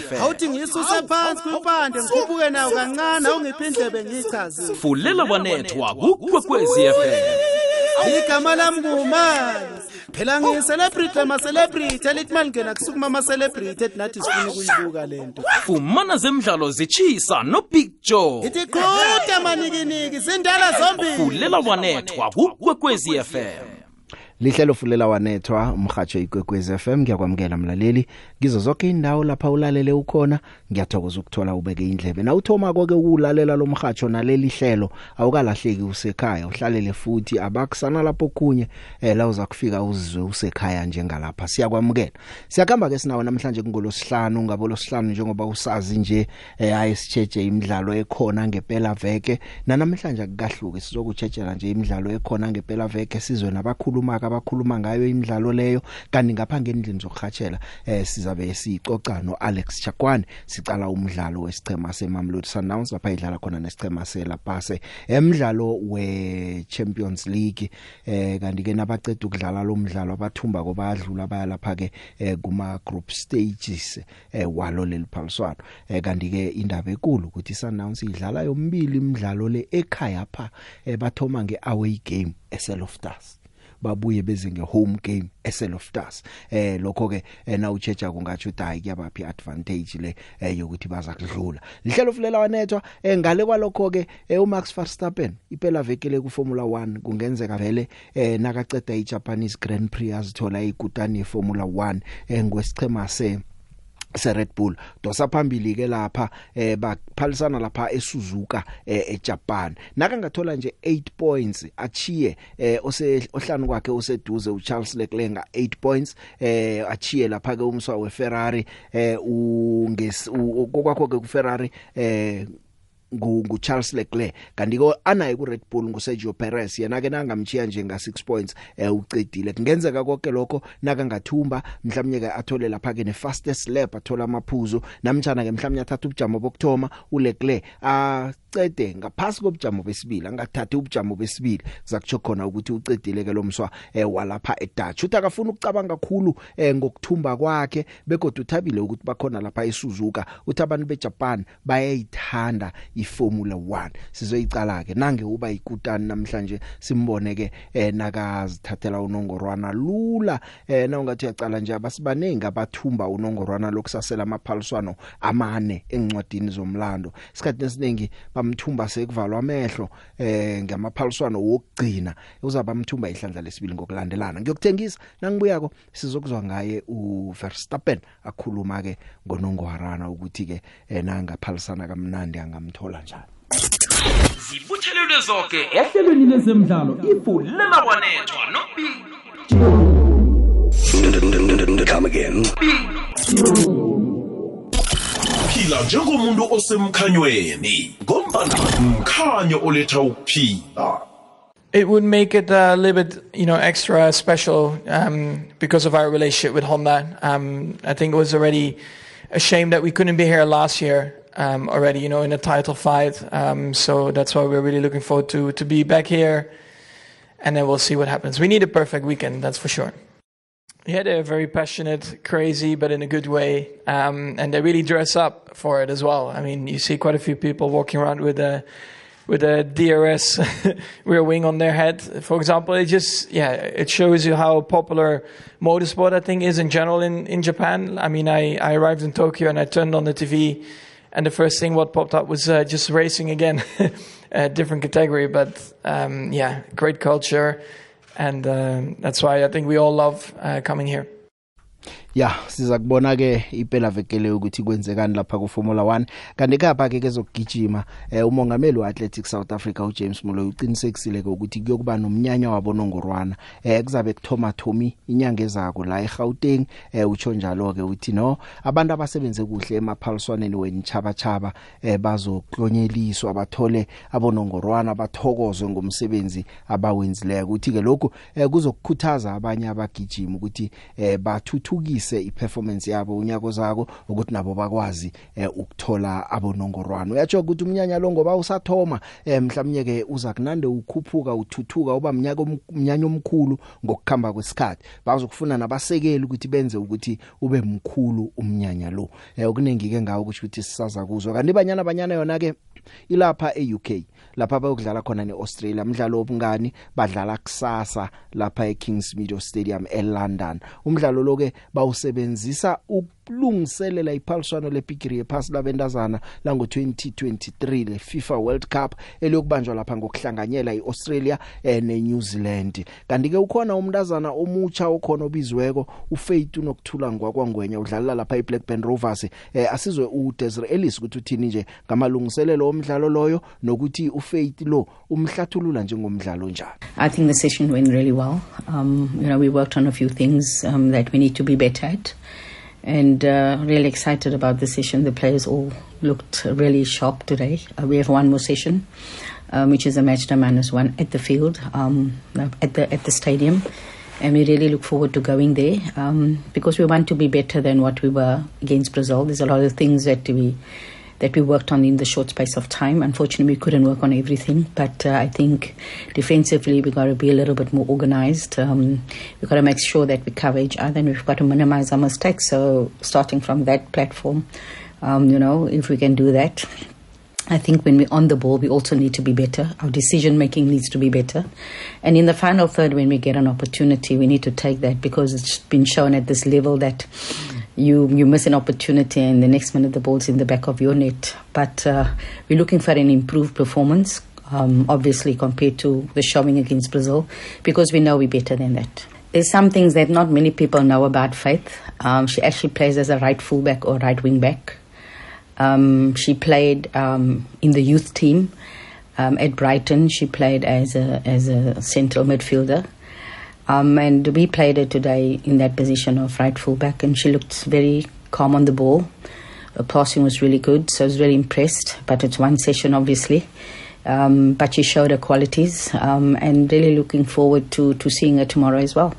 FM awuthi ngiyisuse phansi kwipande ngikhuphuke nawo kancane awungiphi indlebe ngiyichaze fulela wanethwa kukwekwezi FM igama lami ngumani phela ngiyi-celebrity ama-celebrity elithi malingena kusukuma ama-celebrity ethi nathi sifuna ukuyibuka le nto. Fumana zemidlalo zitshisa nobig joe. Ithi qhuda manikiniki zindala zombili. Fulela wanethwa kukwekwezi FM lihlelo fulela wanethwa umhajo ikwekwezi FM ngiyakwamukela mlaleli. Kizo zonke indawo lapha ulalele ukhona. Ngiyathokoza ukuthola ubeke indlebe. Na uthoma konke ukulalela lo mhajo naleli hlelo awukalahleki usekhaya uhlalele futhi abakusana lapho kunye eh la uza kufika uzizwe usekhaya njengalapha. Siyakwamukela. Siyakamba ke sinawo namhlanje kungolosihlanu ngabo losihlanu njengoba usazi nje eh ayisicheje imidlalo ekhona ngempela veke. Na namhlanje akukahluki sizokutshejela nje imidlalo ekhona ngempela veke sizwe nabakhuluma abakhuluma ngayo imidlalo leyo. Kanti ngapha ngendlini zokuhatshela eh sizabe sicoca no Alex Chakwane sicala umdlalo wesichema seMamelodi Sundowns lapha idlala khona nesichema seLapase. Emidlalo we Champions League eh kanti ke nabaceda ukudlala lo mdlalo abathumba kobadlula baya lapha ke eh, kuma group stages eh walo leliphaliswano eh kanti ke indaba enkulu ukuthi Sundowns idlala yombili imidlalo le ekhaya pha eh, bathoma ngeaway game eSelofstars babuye beze ngehome game eSelofstars eh lokho ke eh, na uchecha kungathi udayi kuyabaphi advantage le eh, yokuthi baza kudlula. Lihlelo fulela wanethwa eh, ngale kwalokho ke eh, uMax Verstappen iphela vekele ku Formula 1 kungenzeka vele eh, nakaceda iJapanese Grand Prix azithola ikutani yeFormula 1 eh, ngwesichema se se Red Bull. Dosa phambili ke lapha eh baphalisana lapha eSuzuka eh, eJapan. Naka ngathola nje 8 points achiye eh ose ohlanu kwakhe useduze uCharles Leclerc nga 8 points eh achiye lapha ke umswa weFerrari eh unges kokwakho ke kuFerrari eh ngu ngu Charles Leclerc. Kanti ko anaye ku Red Bull ngu Sergio Perez. Yena ke nangamchiya nje nga 6 points eh ucedile. Kungenzeka konke lokho naka ngathumba mhlawumnye ke athole lapha ke ne fastest lap athola amaphuzu. Namtjana ke mhlawumnye athatha ubujamo bokthoma uLeclerc a cede ngaphasi kobujamo besibili angathathi ubujamo besibili. Zakutsho khona ukuthi ucedile ke lomswa eh walapha eDutch. Uthi akafuna ukucabanga kakhulu eh ngokuthumba kwakhe begodwa uthabile ukuthi bakhona lapha eSuzuka. Uthi abantu beJapan bayayithanda iFormula 1 sizoyicala ke nange uba ikutani namhlanje simbone ke eh nakazithathela unongorwana. Lula eh na ungathi uyacala nje abasibanengi abathumba unongorwana lokusasela amaphaliswano amane encwadini zomlando. Isikhathi esiningi bamthumba sekuvalwa amehlo eh ngamaphaliswano wokugcina. Uzaba mthumba ihlandla lesibili ngokulandelana. Ngiyokuthengisa nangibuyako sizokuzwa ngaye uVerstappen akhuluma ke ngonongorwana ukuthi ke eh, nangaphalisana kamnandi angamthola njani? Zibuthelelwe zonke ehlelweni lezemidlalo ifulela wanethwa nobig Come again. phila njengomuntu osemkhanyweni ngombana mkhanyo oletha ukuphila. It would make it a little bit, you know, extra special um, because of our relationship with Honda. Um, I think it was already a shame that we couldn't be here last year um, already, you know, in a title fight. Um, so that's why we're really looking forward to to be back here, and then we'll see what happens. We need a perfect weekend, that's for sure. Yeah, they're very passionate, crazy, but in a good way, um, and they really dress up for it as well. I mean, you see quite a few people walking around with a with a DRS rear wing on their head, for example. It just yeah, it shows you how popular motorsport I think is in general in in Japan. I mean, I I arrived in Tokyo and I turned on the TV, and the first thing what popped up was uh, just racing again, a different category, but um, yeah, great culture. And um, that's why I think we all love uh, coming here. Ya siza kubona ke iphela vekele ukuthi kwenzekani lapha ku Formula 1 kanti kapha ke kezokugijima eh, umongameli weAthletics South Africa uJames Moloi uqinisekisile ke ukuthi kuyokuba nomnyanya wabo nongorwana. Eh kuzabe kuthoma Thomi inyanga ezako la eGauteng. Eh utsho njalo ke uthi no abantu abasebenze kuhle emaphaliswaneni wenchaba chaba eh bazoklonyeliswa bathole abonongorwana bathokozwe ngomsebenzi abawenzileke uthi ke lokhu eh, kuzokukhuthaza abanye abagijima ukuthi eh, bathuthukise bakhulise iperformance yabo unyako zako ukuthi nabo bakwazi eh, ukuthola abonongorwana uyatsho ukuthi umnyanya lo ngoba usathoma eh, mhlawumnye ke uza kunande ukhuphuka uthuthuka uba umnyaka umnyanya omkhulu ngokukhamba kwesikhathi. Bazokufuna nabasekeli ukuthi benze ukuthi ube mkhulu umnyanya lo. Eh, okuningi ke ngawo ukuthi sisaza kuzo kanti banyana banyana yona ke ilapha eUK lapha bayokudlala khona neAustralia umdlalo obungani badlala kusasa lapha eKings Meadow Stadium eLondon. Umdlalo lo ke bawusebenzisa ukulungiselela iphaliswano leBigiri yephasi labentazana lango 2023 le FIFA World Cup eliyokubanjwa lapha ngokuhlanganyela iAustralia eh, neNew Zealand. Kanti ke ukhona umntazana omutsha okhona obizweko uFaith unokuthula ngwakwangwenya udlala lapha eBlackburn Rovers. Eh, asizwe uDesiree Ellis ukuthi uthini nje ngamalungiselelo omdlalo loyo nokuthi uFaith lo umhlathulula njengomdlalo njani? I think the session went really well. Um, you know, we worked on a few things um, that we need to be better at, and uh, really excited about the session. The players all looked really sharp today. Uh, we have one more session, um, which is a match day minus one at the field, um, at the at the stadium, and we really look forward to going there um, because we want to be better than what we were against Brazil. There's a lot of things that we that we worked on in the short space of time. Unfortunately, we couldn't work on everything, but uh, I think defensively we've got to be a little bit more organized. Um, we've got to make sure that we cover each other and we've got to minimize our mistakes. So, starting from that platform, um, you know, if we can do that. I think when we're on the ball, we also need to be better. Our decision making needs to be better. And in the final third, when we get an opportunity, we need to take that because it's been shown at this level that you you miss an opportunity and the next minute the ball's in the back of your net. But uh, we're looking for an improved performance, um, obviously compared to the showing against Brazil, because we know we're better than that. There's some things that not many people know about Faith. Um, she actually plays as a right fullback or right wing back. Um, she played um, in the youth team um, at Brighton. She played as a as a central midfielder. Um, and we played her today in that position of right fullback, and she looked very calm on the ball. Her passing was really good, so I was very impressed. But it's one session, obviously. Um, but she showed her qualities, um, and really looking forward to, to seeing her tomorrow as well.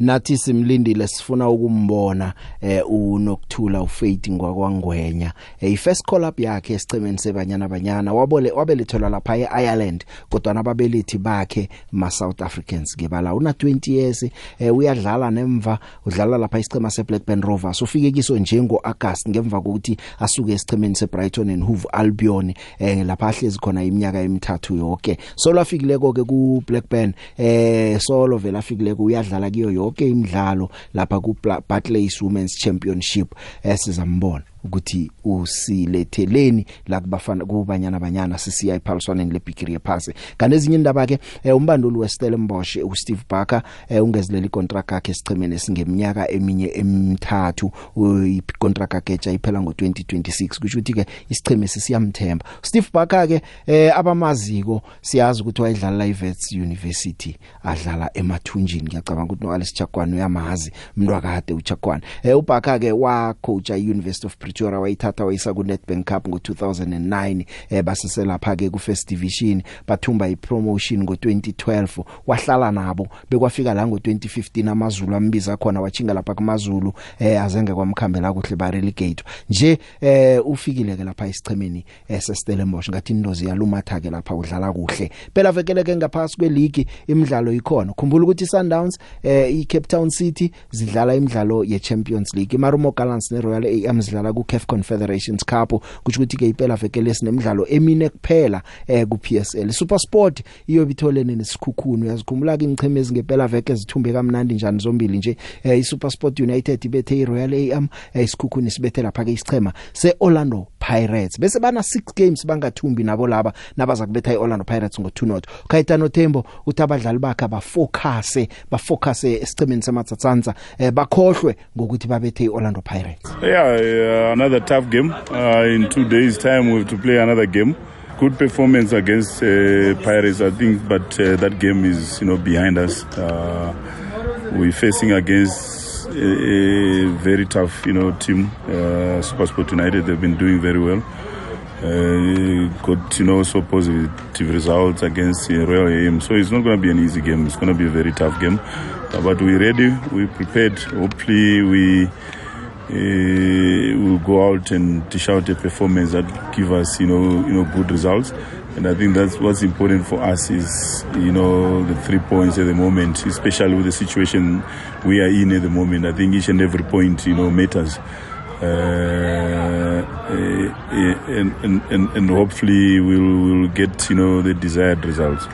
Nathi simlindile sifuna ukumbona eh unokuthula uFaith ngwakwangwenya eh ifirst call up yakhe esicemeni sebanyana banyana wabole wabelethelwa lapha eIreland kodwa nababelethi bakhe ma South Africans ngebala. Una 20 years eh uyadlala nemva udlala lapha isicema seBlackburn Rovers. Ufike kiso njengo August ngemva kokuthi asuke esicemeni seBrighton and Hove Albion eh lapha ahlezi khona iminyaka emithathu yonke so lafikileko ke ku Blackburn eh solo vela afikileko uyadlala kiyo yonke imidlalo lapha ku Barclays Women's Championship esizambona ukuthi usiletheleni la kubafana kubanyana banyana sisiya ephaliswaneni lebigiri yephasi. Kanti ezinye indaba ke eh, umbanduli weStellenbosch uSteve Barker eh, ungezelela icontract yakhe esichemeni singeminyaka eminye emithathu icontract yakhe etsha iphela ngo2026 kusho ukuthi ke isicheme sisiyamthemba Steve Barker ke eh, abamaziko siyazi ukuthi wayedlala iVets University adlala emathunjini. Ngiyacabanga ukuthi no Alice Chakwana uyamazi umuntu akade uChakwana eh, uBarker ke wa coach eUniversity of Pretoria wayithatha wayisa ku Nedbank Cup ngo2009 eh basise lapha ke ku First Division bathumba ipromotion ngo2012 wahlala nabo bekwafika la ngo2015 amazulu ambiza khona wachinga lapha kuMazulu eh azenge kwamkhambela kuhle ba relegate nje eh ufikile ke lapha isichemeni eseStellenbosch ngathi indozi yalumatha ke lapha udlala kuhle. Phela vekele ke ngaphasi kweleague imidlalo ikhona. Khumbula ukuthi Sundowns eh iCape Town City zidlala imidlalo yeChampions League. iMarumo Gallants neRoyal AM zidlala ku CAF Confederations Cup kusho ukuthi ke iphela veke lesinemidlalo emine kuphela eh ku PSL SuperSport iyobitholene nesikhukhuni uyazikhumbula ke ingcheme ezingempela veke zithumbe kamnandi njani zombili nje? Eh iSuperSport United ibethe iRoyal AM eh, isikhukhuni sibethe lapha ke isichema seOrlando Pirates. Bese bana 6 games bangathumbi nabo laba nabaza kubetha iOrlando Pirates ngo2 not Kayitano Thembo uthi abadlali bakhe bafocuse bafocuse esichemeni sematsatsantsa eh, bakhohlwe ngokuthi babethe iOrlando Pirates. Yeah, uh, another tough game. Uh, in two days' time, we have to play another game. Good performance against uh, Pirates, I think, but uh, that game is, you know, behind us. Uh, we're facing against a, a very tough, you know, team. Uh, Supersport United, they've been doing very well. Uh, got, you know, also positive results against uh, Royal AM. So it's not going to be an easy game. It's going to be a very tough game. but we're ready. We're prepared. Hopefully, we uh, will go out and dish out a performance that give us, you know, you know, good results. And I think that's what's important for us is, you know, the three points at the moment, especially with the situation we are in at the moment. I think each and every point, you know, matters. Uh, uh, and, and, and, and hopefully we'll, we'll get, you know, the desired results.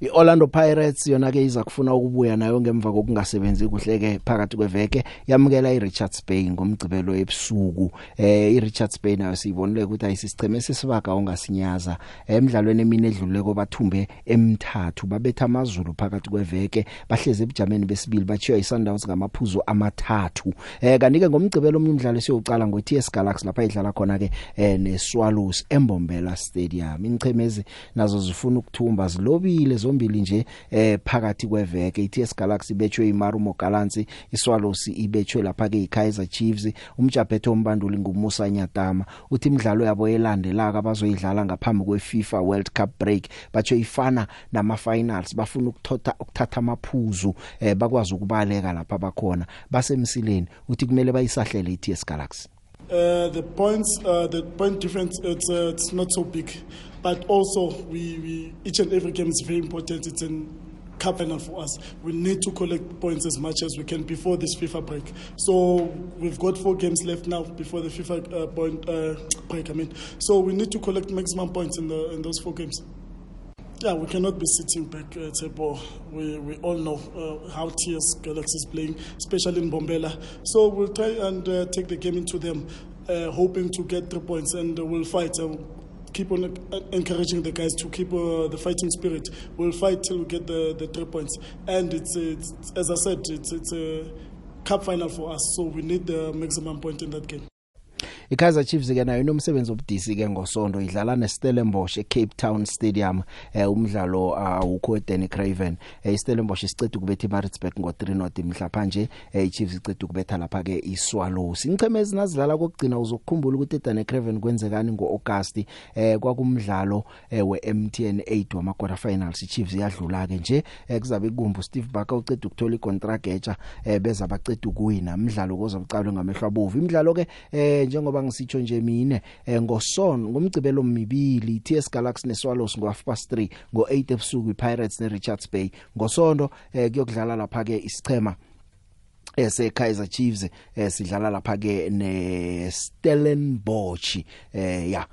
iOrlando Pirates yona ke iza kufuna ukubuya nayo ngemva kokungasebenzi kuhle ke phakathi kweveke yamukela iRichards Bay ngomgcibelo ebusuku. Eh iRichards Bay nayo siyibonile ukuthi ayisisicheme sesibaga ongasinyaza. Emidlalweni emine edluleko bathumbe emthathu babetha amazulu phakathi kweveke bahleze ebujameni besibili bachiya iSundowns ngamaphuzu amathathu. Eh kanike ngomgcibelo omnye umdlalo siyocala ngo TS Galaxy lapha idlala khona ke eh neSwallows eMbombela Stadium. Inchemezi nazo zifuna ukuthumba zilobile zombili nje eh phakathi kweveke iTS Galaxy betshwe iMarumo Gallants iSwallows ibetshwe lapha ke iKaizer Chiefs umjaphetho ombanduli ngumusa Nyatama. Uthi imidlalo yabo elandelaka abazoyidlala ngaphambi kweFIFA World Cup break batho ifana nama finals bafuna ukuthotha ukuthatha amaphuzu eh bakwazi ukubaleka lapha bakhona. Basemsileni uthi kumele bayisahlele iTS Galaxy. Uh, the points, uh, the point difference, it's, uh, it's not so big. But also, we, we, each and every game is very important. It's a cup final for us. We need to collect points as much as we can before this FIFA break. So we've got four games left now before the FIFA uh, point, uh, break. I mean, so we need to collect maximum points in, the, in those four games. Yeah, we cannot be sitting back at table. We, we all know uh, how TS Galaxy is playing, especially in Bombela. So we'll try and uh, take the game into them, uh, hoping to get three points, and uh, we'll fight. Keep on encouraging the guys to keep uh, the fighting spirit. We'll fight till we get the, the three points. And it's, it's as I said, it's, it's a cup final for us, so we need the maximum point in that game. iKaizer Chiefs ke nayo inomsebenzi obudisi ke ngosonto idlala neStellenbosch eCape Town Stadium eh umdlalo awukho uh, eDenny Craven. Eh iStellenbosch isicede ukubetha iMaritzburg ngo3 not mhlapha nje eh iChiefs icede ukubetha lapha ke iSwallows. Inchemezi nazidlala kokugcina uzokukhumbula ukuthi eDenny Craven kwenzekani ngoAugust eh kwakumdlalo eh weMTN 8 wama quarter finals iChiefs iyadlula ke nje eh, kuzabe kumbu Steve Barker ucede ukuthola icontract etsha eh beza bacede ukuwina. Umdlalo kozobucalwe ngamehlo abovu. Imidlalo ke eh njengoba ngisitsho nje mine eh, ngoson ngomgcibelo mibili TS Galaxy neSwallows ngo half past 3 ngo 8 ebusuku iPirates neRichards Bay. Ngosonto eh, kuyokudlala lapha ke isichema ese Kaizer Chiefs eh, sidlala lapha ke ne Stellenbosch eh ya.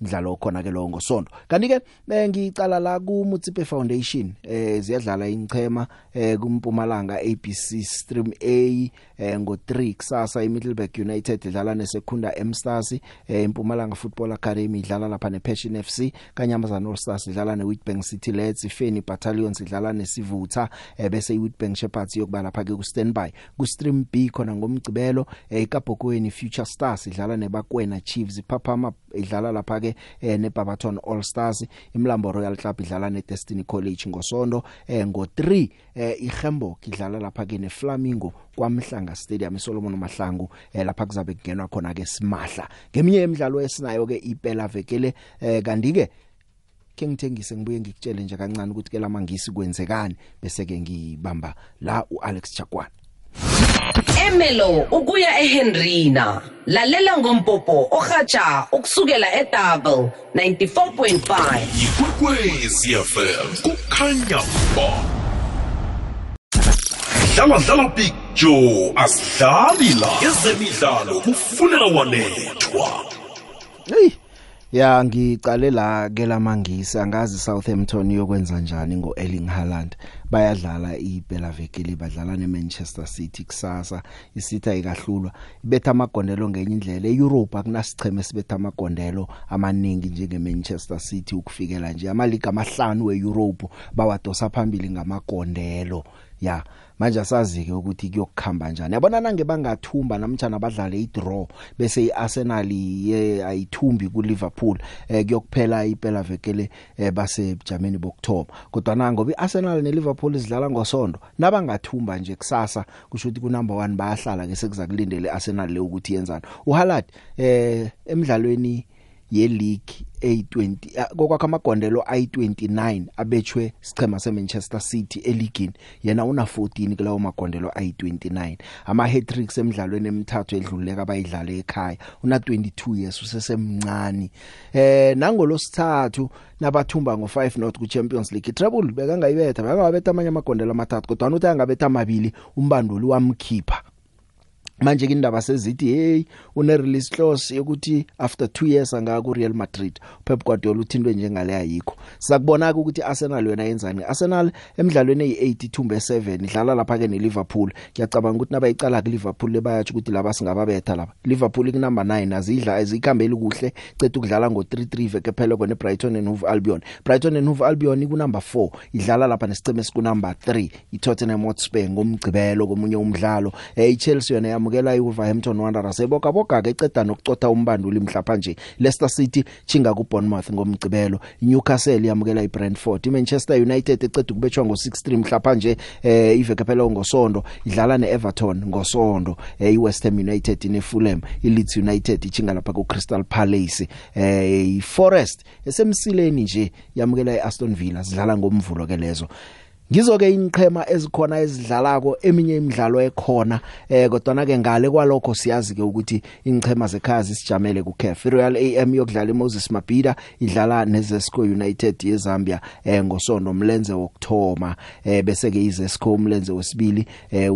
Mdlalo khona ke lo ngosonto kanti ke eh, ngicala la ku Mutsipe Foundation eh ziyadlala inchema eh kumpumalanga ABC Stream A eh ngo 3 kusasa iMiddelburg United idlala neSekunda M Stars eh impumalanga Football Academy idlala lapha nePassion FC Kanyamazana All Stars idlala neWitbank City Lads iFeni Battalions idlala neSivutha eh bese iWitbank Shepherds yokuba lapha ke ku standby ku Stream B khona ngomgcibelo eh iKabhokweni Future Stars idlala nebakwena Chiefs Phaphama idlala lapha ke eh neBarberton All Stars imlambo Royal Club idlala neDestiny College ngosonto eh ngo 3 eh iGembo idlala lapha ke neFlamingo kwaMhlanga Stadium eSolomon Mahlangu eh lapha kuzabe kungenwa khona ke simahla. Ngeminye emidlalo esinayo ke iphela vekele eh kanti ke ke ngithengise ngibuye ngikutshele nje kancane ukuthi ke lamangisi kwenzekani bese ke ngibamba la uAlex Chakwana Emelo ukuya eHenrina. Lalela ngompopo ohatsha ukusukela eDouble 94.5 ikwekwezi fm kukhanya ba. Dlala dlala big joe asidlali la. Ezemidlalo kufunela wanethwa. Hey ya ngicale la ke lamangisi angazi Southampton yokwenza njani ngoErling Haaland. Bayadlala iphela vekile badlala neManchester City kusasa iCity ayikahlulwa ibetha amagondelo ngenye indlela. eEurope akunasicheme sibetha amagondelo amaningi njengeManchester City ukufikela nje. Amaliga amahlanu weEurope bawadosa phambili ngamagondelo. Ya manje asazi ke ukuthi kuyokukhamba kanjani yabona nange bangathumba namtjana abadlale idraw bese iArsenal ye ayithumbi kuLiverpool eh kuyokuphela iphela vekele eh, base Germany bokuthoba kodwa nangoba iArsenal neLiverpool izidlala ngosonto nabangathumba nje kusasa kusho ukuthi ku number 1 bayahlala ke sekuza kulindele iArsenal le ukuthi yenzani. uHaaland eh emidlalweni ye league A20 ah, kokwakho amagondelo ayi29 abechwe sichema seManchester City eligini. Yena una 14 kulawo magondelo ayi29 ama hat tricks emidlalweni emithathu edluleka abayidlala ekhaya. Una 22 years usesemncane. Eh nangolosithathu nabathumba ngo5 not ku Champions League treble bekangayibetha bekangabetha amanye amagondelo amathathu kodwa uthi angabetha amabili umbanduli wamkhipha. Manje ke indaba sezithi hey une release clause yokuthi after 2 years anga ku Real Madrid. Pep Guardiola uthindwe njengale ayikho. Sakubona ukuthi Arsenal yona yenzani Arsenal emidlalweni eyi8 thumbe 7 idlala lapha ke ne Liverpool ngiyacabanga ukuthi nabayicala ku Liverpool lebayathi ukuthi laba singababetha lapha Liverpool ku number 9 azidla azikhambeli kuhle. Cethu ukudlala ngo 3-3 veke phela kone Brighton and Hove Albion. Brighton and Hove Albion ku number 4 idlala lapha nesiceme siku number 3 iTottenham Hotspur ngomgcibelo komunye umdlalo. Eh iChelsea yona yamukela iWolverhampton Wanderers. Eboka boka ke eceda nokucotha umbanduli mhlapha nje. Leicester City chinga ku Bournemouth ngomgcibelo. Newcastle yamukela iBrentford. iManchester United eceda ukubetshwa ngo6-3 mhlapha nje eh iveke phela ngosonto idlala neEverton ngosonto eh iWest Ham United neFulham iLeeds United ichinga lapha ku Crystal Palace. Eh iForest esemsileni nje yamukela iAston Villa sidlala ngomvulo ke lezo. Ngizo ke inqhema ezikhona ezidlalako eminye imidlalo ekhona eh kodwa na ke ngale kwalokho siyazi ke ukuthi inqhema zekhaya sisijamele ku CAF Royal AM yokudlala iMoses Mabhida idlala neZesco United yeZambia eh ngosonto mlenze wokthoma eh bese ke iZesco umlenze wesibili eh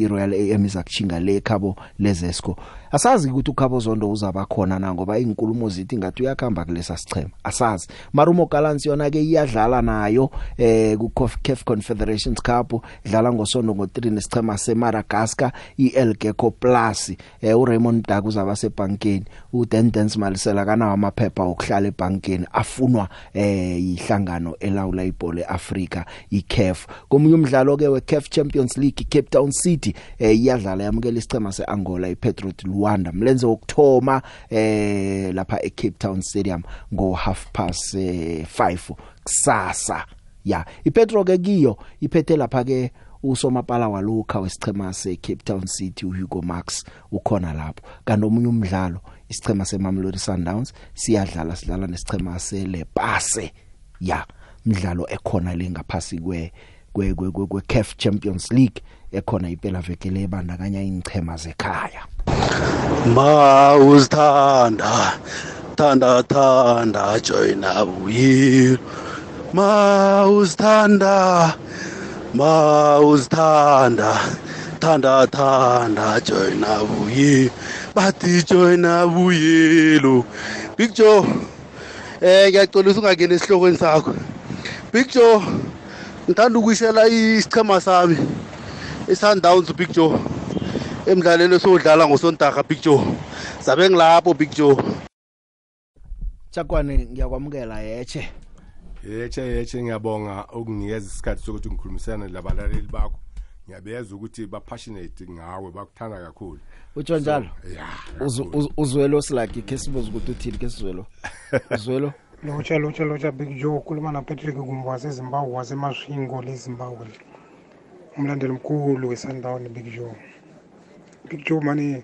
iRoyal AM izakuchinga le khabo leZesco asazi ukuthi ukhabo zondo uzaba khona na ngoba inkulumo zithi ngathi uyakhamba kulesa sichema. Asazi. Marumo Gallants yona ke iyadlala nayo eh ku CAF Confederations Cup idlala ngosonto ngo3 nesichema seMadagascar iEl Gecko Plus. Eh uRaymond Daku uzaba sebankeni uDendens Malisela kana amaphepha okuhlala ebankeni afunwa eh ihlangano elawula ibhola eAfrika iCAF. Komunye umdlalo ke weCAF Champions League Cape Town City eh iyadlala yamukela isichema seAngola iPetrot Luanda mlenze wokthoma eh lapha eCape Town Stadium ngo half past 5 kusasa. Ya iPetro ke kiyo iphethe lapha ke usomapala walokha wesichema seCape Town City uHugo Max ukhona lapho. Kanti omunye umdlalo isichema seMamelodi Sundowns siyadlala sidlala nesichema seLepase. Ya umdlalo ekhona lengaphasi kwe kwe kwe CAF Champions League. Ekhona impela veke lebandakanya ingchema zekhaya. Ma uzithanda thanda thanda join abuyilo ma uzithanda ma uzithanda thanda thanda join abuyilo bathi join abuyilo big joe eh ngiyaxolisa ungangena esihlokweni sakho. Big joe ngithanda ukuyishela isichema sami. i-Sundowns Big Joe. Emidlalweni esodlala ngosontaga Big Joe. Sabe ngilapho Big Joe. Chakwane ngiyakwamukela yeche. Yeche yeche ngiyabonga ukunikeza isikhathi sokuthi ngikhulumisana labalaleli bakho. Ngiyabeza ukuthi ba passionate ngawe bakuthanda kakhulu. Utsho njalo? yeah uzwelo silaki ke sibuza ukuthi uthini ke sizwelo? Uzwelo? Lotsha lotsha lotsha big joe ukhuluma napatrick gumbo wasezimbabwe wasemasvingo lezimbabwe umlandeli mkhulu wesundown big joe. Big joe mani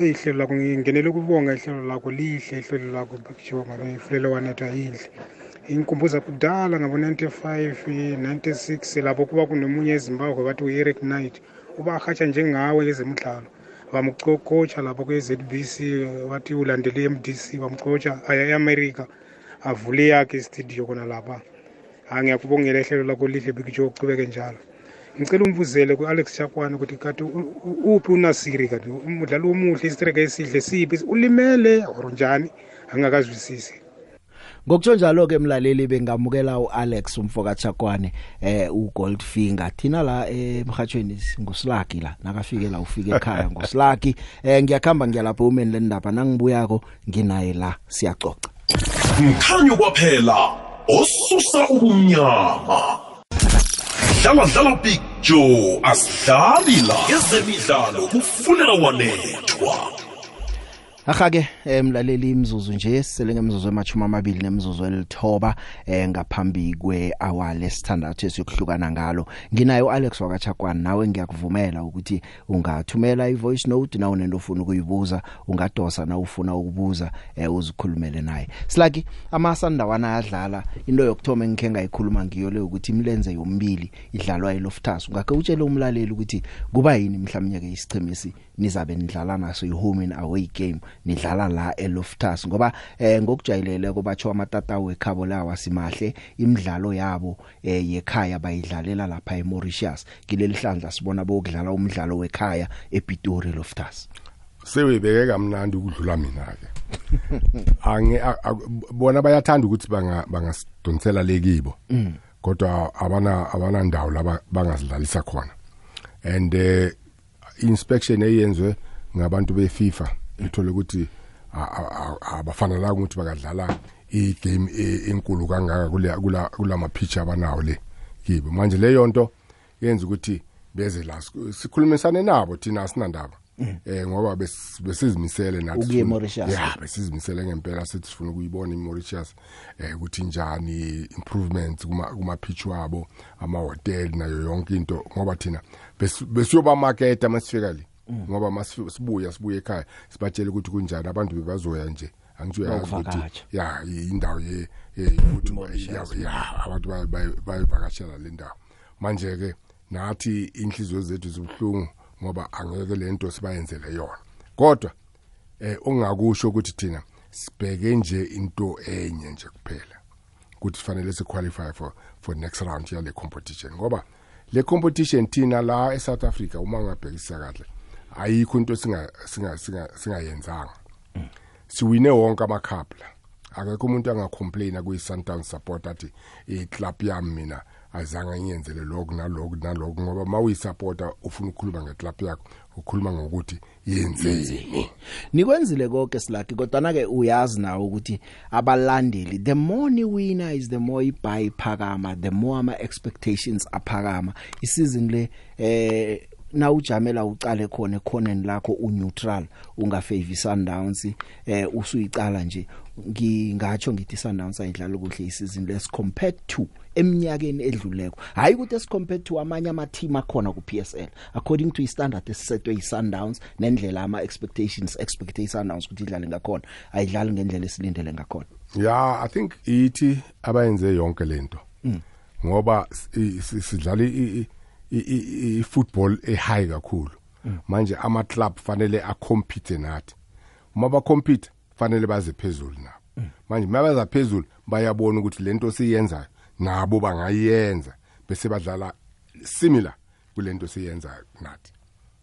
eyi ihlelo lakho ngingenele ukubonga ihlelo lakho lihle ihlelo lakho big joe mani ifulelo wanetha yihle ingikhumbuza kudala ngabo-95 96 lapho kuba kunomunye ezimbabwe bathi u-eric knight uba ahatsha njengawe ezemidlalo bamcokotsha lapho kwe-zbc wathi ulandele i-mdc bamcokotsha aya e-amerika avule yakhe istudio khona lapha. Hayi ngiyakubongela ihlelo lakho lihle big joe uchubeke njalo. Ngicela umbuzele ku-alex chakwane ukuthi kati uphi unasiri kanti umdlalo omuhle isitreke esihle siphi ulimele or njani? Angakazwisisi. Ngokutsho njalo ke mlaleli bengamukela uAlex umfoka Chakwane eh uGoldfinger. Thina la emhathweni nguslaki la nakafike la ufike ekhaya nguslaki eh ngiyakhamba ngiyalapha umeni lendaba nangibuyako nginaye la siyaxoxa mkhanyo kwaphela osusa ubumnyama. Dlala dlala joe asidlali la. Ezemidlalo kufunela wanethwa Ahake emlaleli imzuzu nje sisele ngemzuzu emachuma amabili nemzuzu elithoba eh ngaphambi kwe hour lesithandathu esiyokuhlukana ngalo. Nginayo Alex wakachakwana nawe ngiyakuvumela ukuthi ungathumela ivoice note na unento ofuna ukuyibuza ungadosa na ufuna ukubuza eh uzikhulumele naye. Silaki amasandawana ayadlala into yokuthoma engikhe ngayikhuluma ngiyo le ukuthi imlenze yombili idlalwa eloftas ungake utshele umlaleli ukuthi kuba yini mhlawumnye ke isichemisi nizabe nidlala naso ihome and away game nidlala la eLoftus. Ngoba eh ngokujayelele kubatsho amatatawu ekhabo lawa simahle imidlalo yabo eh yekhaya bayidlalela lapha eMauritius. Kileli hlandla sibona bokudlala umdlalo wekhaya ePitori Loftus. Sewebeke kamnandi ukudlula mina ke. Ange bona bayathanda ukuthi banga bangasidonsela lekibo Mm. kodwa abana abana ndawo laba bangasidlalisa khona. And eh inspection eyenzwe ngabantu beFIFA ithole ukuthi a- a- a- abafanelanga ukuthi bakadlala igame e- enkulu kangaka kule kula kulama pitch abanawo le kibo manje leyo nto yenza ukuthi beze la Siku- sikhulumisane nabo thina asinandaba eh ngoba bes- besizimisele nathi Ukuya sifuna- eMauritius. yeah besizimisele ngempela sithi sifuna ukuyibona iMauritius eh ukuthi njani improvements kuma kuma pitch wabo ama hotel nayo yonke into ngoba thina bes- besiyoba market amasifika le. Ngoba masibuya sibuye ekhaya sibatshela ukuthi kunjani abantu bebazoya nje. Angitsho yazi ukuthi ya indawo ye ukuthi ya abantu bayivakashela le ndawo. Manje ke nathi inhliziyo zethu zibuhlungu ngoba angeke lento sibayenzele yona. Kodwa eh ongakusho ukuthi thina sibheke nje into enye nje kuphela ukuthi fanele siqualify for for next round yale competition. Ngoba le competition thina la eSouth Africa uma ngabhekisa kahle ayikho into singa singa singa singayenzanga. Siwine wonke amacup la. Akekho umuntu angacomplaina kuyi Sundowns support athi iclub yami mina azange ngiyenzele lokhu nalokhu nalokhu ngoba mawuyisupporter ufuna ukukhuluma ngeclub yakho ukhuluma ngokuthi yenzeni? Nikwenzile konke silaki kodwa ke uyazi nawo ukuthi abalandeli the more ni winner is the more ibuy phakama the more ama expectations aphakama. Isizini le eh na ujamela ucale khona ekhoneni lakho uneutral ungafavor Sundowns eh usuyicala nje. Ngingatsho ngithi Sundowns ayidlala kuhle isizini lesi compared to eminyakeni edluleko. Hayi ukuthi es compared to amanye ama team akhona ku PSL according to istandard esisetwe yiSundowns nendlela ama expectations expect iSundowns ukuthi idlale ngakhona ayidlali ngendlela esilindele ngakhona. Ya i think ithi abayenze yonke lento Mm. ngoba si- si- sidlala i- i- i- i- i football ehigh kakhulu. Mm. manje ama club fanele acompete nathi. Uma ba compete fanele baze phezulu nabo manje mabaza phezulu bayabona ukuthi lento siyenzayo. Nabo bangayenza bese badlala similar kulento siyenzayo nathi.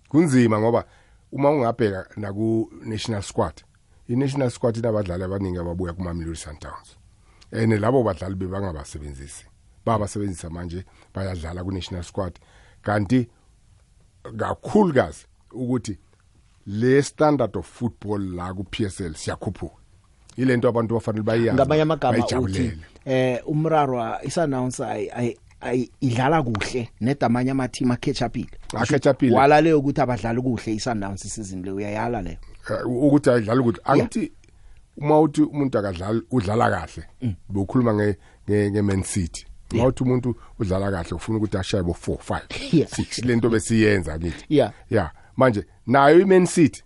Kunzima ngoba uma ungabheka naku national squad i-national squad inabadlali abaningi ababuya kuma-Mamelodi Sundowns. Ene labo badlali bebangabasebenzisi babasebenzisa manje bayadlala ku-national squad. Kanti kakhulukazi ukuthi le standard of football la ku-PSL siyakhuphuka. Ilento abantu bafanele bayazi. Ngamanye amagama uthi eh umraro iSundowns ay idlala kuhle nedamanye ama team aketchupile Aketchupile. wala leyo ukuthi abadlali kuhle iSundowns isizini le uyayala le. Eh, ukuthi ayidlala ukuthi angithi uma uthi umuntu akadlali udlala kahle bokhuluma nge nge Man City. Uma uthi umuntu udlala kahle ufuna ukuthi ashaye bo 4 5 Yeah. 6 lento besiyenza ngithi Yeah. yeah. Manje nayo iMan City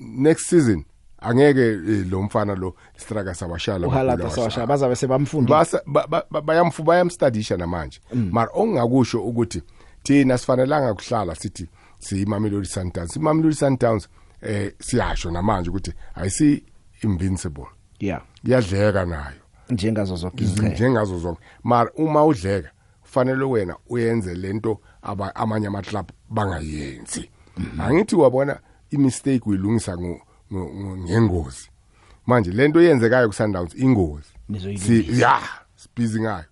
next season angeke eh, lo mfana lo straka sabashala uhalata sawasha bazabe sebamfundile. Basa ba- ba- ba- bayamfu bayamstudisha namanje. Mm. mara ongakusho ukuthi thina sifanelanga kuhlala sithi siyimamelodi Sundowns. Imamelodi Sundowns eh siyasho namanje ukuthi ayisi invincible. Yeah. Iyadleka nayo. Njengazo zonke izicheme njengazo zonke mara uma udleka kufanele wena uyenze lento amanye ama club bangayenzi angithi wabona imistake uyilungisa ngo- ngo- ngo- ngengozi. Manje lento yenzekayo ku Sundowns ingozi ya sibhizi ngayo.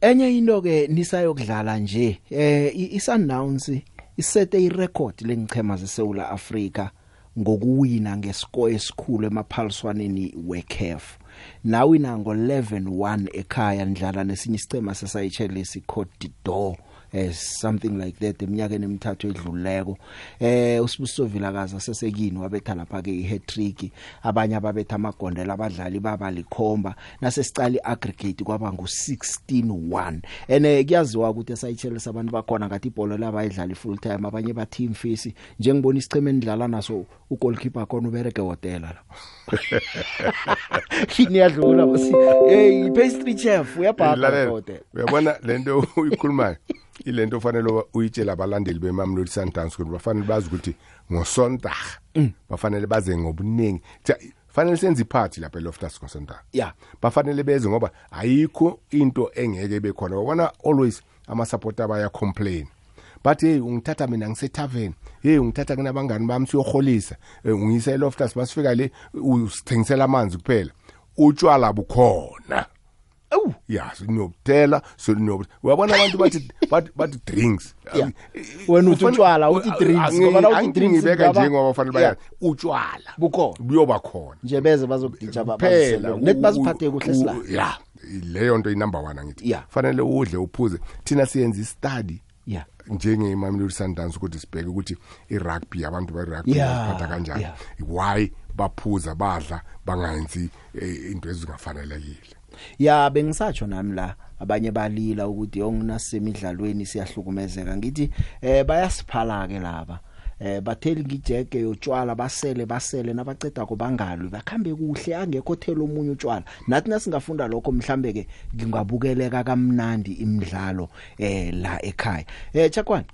Enye into ke nisayokudlala nje eh iSundowns isete irecord lengichema zeSouth Africa ngokuwina ngescore esikhulu emaphaliswaneni weCAF nawina ngo11-1 ekhaya ndlala nesinye isicema sesayitshele siCote d'Or eh something like that eminyakeni emithathu edluleko. Eh usibusiso vilakazi sesekini wabetha lapha ke i-hat trick abanye ababetha amagondela abadlali baba likhomba. Nasesicali aggregate kwaba ngu16-1 ene kuyaziwa ukuthi esayitshelisa abantu bakhona ngathi ibhola labayidlala full time abanye ba team face njengibona isicheme endlala naso ugoalkeeper khona ubereke hotela la kini yadlula basi hey pastry chef uyabhaka Lalela, hotel uyabona lento uyikhulumayo? ilento fanele uyitshela abalandeli bemamlodi sundowns ukuthi bafanele bazi ukuthi ngosontaga bafanele baze ngobuningi. Ja, fanele senze iphathi lapha eloftus ngosontaga yeah bafanele beze ngoba ayikho into engeke bekhona. Wabona always ama-supporter baya complain but hey ungithatha mina ngisethaveni. Hey ungithatha kunabangani bami siyoholisa. Ungiyisa eloftus. Masifika le usithengisela amanzi kuphela. Utshwala bukhona. Awu ya sinobutela uyabona abantu bathi bathi drinks. Wena uthi utshwala, uthi drinks, ngoba la uthi drinks ngibeka kungaba- nje ngoba fanele baya utshwala bukhona. Buyoba khona. Nje beze bazokuditsha phela baziphathe kuhle sila. ya leyo nto inumber one angithi. Fanele udle uphuze. Thina siyenza i-study yeah njenge Mamelodi Sundowns ukuthi sibheke ukuthi i-rugby abantu be-rugby Yeah, baziphatha kanjani. Yeah. why baphuza badla bangayenzi eh, into ezingafanelekile. Ya bengisatsho nami la abanye balila ukuthi ongunasemidlalweni siyahlukumezeka. Ngithi eh bayasiphala ke laba. Eh batheli ngijeke yotshwala basele basele nabaceda ko bangalwi. Bakhambe kuhle angekho thela omunye utshwala. Nathi nasingafunda lokho mhlambe ke ngingabukeleka kamnandi imidlalo eh la ekhaya. Eh chakwani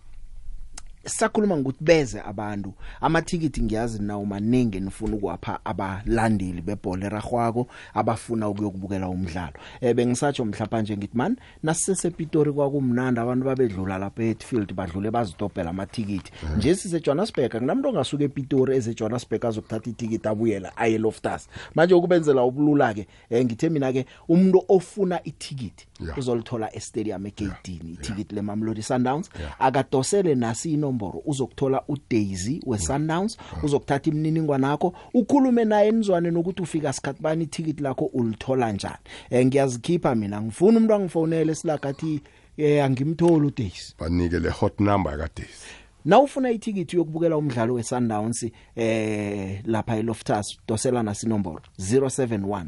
sakhuluma ngokuthi beze abantu. Amathikithi ngiyazi nawo maningi nifuna ukuwapha abalandeli bebhola eragwako abafuna ukuyokubukela umdlalo. Eh bengisatsho mhlapa nje ngithi man nasisepitori kwakumnandi abantu babedlula lapha eHeathfield badlule bazidobhela amathikithi. Nje sise Johannesburg kunamuntu ongasuka ePitori eze Johannesburg azokuthatha itikiti abuyela aye Loftus manje ukubenzela ubulula ke eh ngithe mina ke umuntu ofuna itikiti Yeah. Uzolithola estadium egate itikiti leMamelodi Sundowns. Akadosele nasi inomboro uzokuthola uDaisy weSundowns. Uzokuthatha imininingwane yakho ukhulume naye nizwane nokuthi ufika sikhathi bani itikiti lakho ulithola njani. Eh ngiyazikhipha mina ngifuna umuntu angifonele silagathi eh angimtholi uDaisy. Banike le hot number yakadesi Nawufuna itikiti yokubukela umdlalo weSundowns eh lapha eLoftus dosela nasi inomboro 071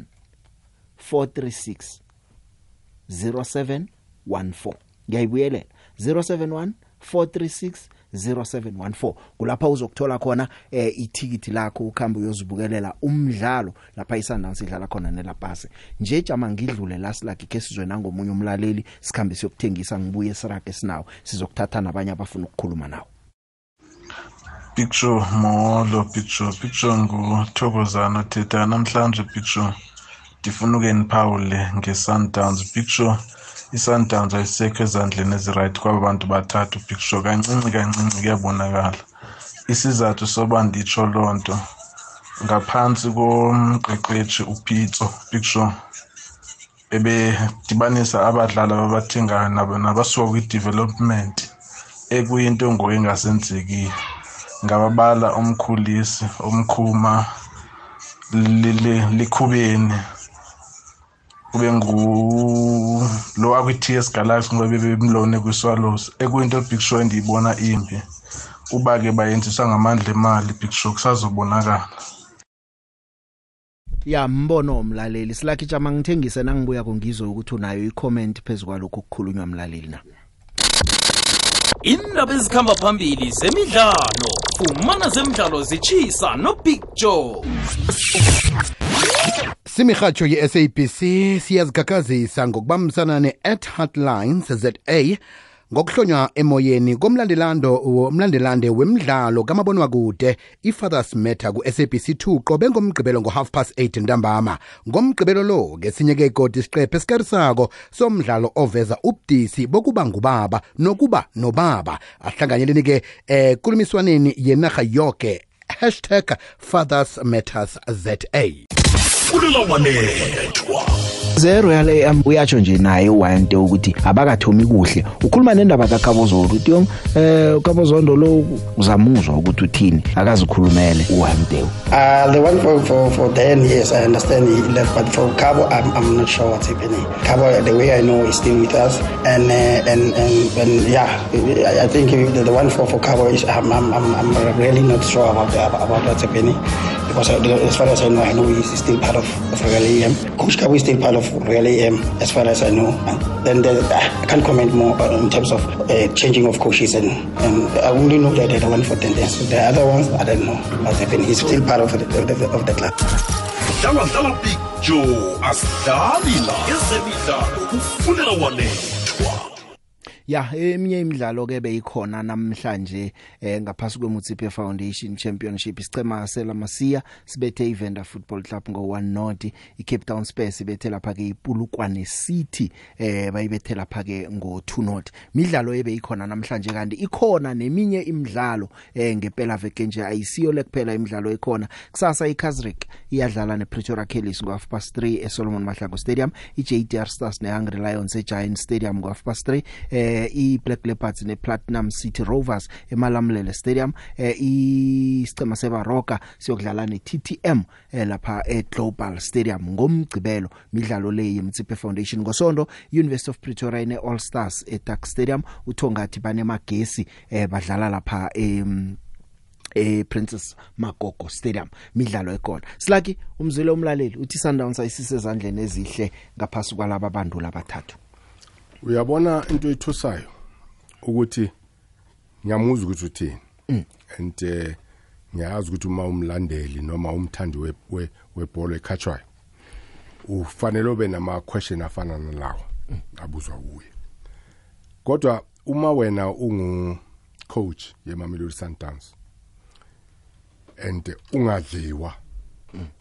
436 0714 ngiyayibuyelela 071 436 0714 kulapha uzokuthola khona eh itikiti lakho ukhamba uyozibukelela umdlalo lapha iSundowns idlala khona nelapase nje jama ngidlule la silaki ke sizwe nangomunye umlaleli sikhambe siyokuthengisa ngibuye sirage sinawo. Sizokuthatha nabanye abafuna ukukhuluma nawo. Picture molo picture picture nguthokozana thetha namhlanje picture ndifuna uke ndiphawule nge-sundowns picture. I-sundowns ayisekho ezandleni ezirayithi kwaba bantu bathathu picture. Kancinci kancinci kuyabonakala. Isizathu soba nditsho loo nto ngaphantsi komqeqeshi upitso picture ebedibanisa abadlali ababathengayo nabasuka kwi-development ekuyinto ngoyengasenzekiyo ngababala umkhulisi umkhuma li- li- likhubeni. Kube ngu lo akwi-ts galaxy ngoba bebemlone kwi-swallows. Ekuyinto big show endiyibona imbi. Uba ke bayenziswa ngamandla emali big show kusazobonakala. Ya mbono umlaleli silakhi jama ngithengise nangibuya kongizwe ukuthi unayo i-comment phezukwalokho okukhulunywa umlaleli na. Indaba ezikhamba phambili zemidlalo. Fumana zemidlalo zitshisa nobig joe simirhatsho ye-sabc siyazigagazisa ngokubambisana ne-at heartlines za ngokuhlonywa emoyeni komlandelando umlandelande wemidlalo kamabonwakude i-fathers matter ku-sabc 2 qobe ngomgqibelo ngo-half past 8 ntambama. Ngomgqibelo lo ngesinye-ke igodi isiqephu esikarisako somdlalo oveza ubudisi bokuba ngubaba nokuba nobaba. Ahlanganyeleni-ke eh kulumiswaneni yenarha yoke. Hashtag fathers matters za kufulela wanethwa zeroyal am uyatsho nje naye uwante ukuthi abakathomi kuhle. Ukhuluma nendaba kakhabozondo uthi yong eh ukhabozondo lo uzamuzwa ukuthi uthini? Akazikhulumele uwante Uh, the one for, for, for Dan, yes, I understand he left, but for Cabo, I'm, I'm not sure what's happening. Cabo, the way I know, is still with us, and uh, and, and and yeah, I I think the, the one for, for Cabo is I'm, I'm, I'm I'm really not sure about about what's happening because I, as far as I know, I know he's still part of, of Real AM. Cabo is still part of Real AM, as far as I know. Then the, I can't comment more uh, in terms of uh, changing of coaches, and, and I only know that the one for Tendence. The other ones, I don't know what's happening. He's still part of the, of the, of the club. Ya eminye imidlalo ke beyikhona namhlanje eh ngaphasi kweMutsipe Foundation Championship. Isicema selamasiya sibethe iVenda Football Club ngo1 not iCape Town Spurs ibethe lapha ke iPulukwane City eh bayibethe lapha ke ngo2 not midlalo ebeyikhona namhlanje kanti ikhona neminye imidlalo eh ngempela veke nje ayisiyo lekuphela imidlalo ekhona. Kusasa iKazrik iyadlala nePretoria Kellys ngo half past 3 eSolomon Mahlangu Stadium iJDR Stars neHungry Lions eGiant Stadium ngo half past 3 eh iBlack Leopards nePlatinum City Rovers emalamlele Stadium. Eh isicema seBaroka siyokudlala neTTM eh lapha eGlobal Stadium. Ngomgcibelo midlalo le yeMtsipe Foundation. Ngosonto University of Pretoria ne All Stars eDuck Stadium. Uthongathi banemagesi eh badlala lapha em eh Princess Magogo Stadium midlalo ekhona silaki umzwile umlaleli uthi Sundowns ayisise ezandleni ezihle ngaphasi kwalaba bandula abathathu. Uyabona into ethusayo ukuthi ngiyamuza ukuthi uthini? And eh ngiyazi ukuthi uma umlandeli noma umthandi we- we- webhola ekhatshwayo ufanele ube nama question afana nalawo abuzwa kuye. Kodwa uma wena ungu coach yeMamelodi Sundowns and ungadliwa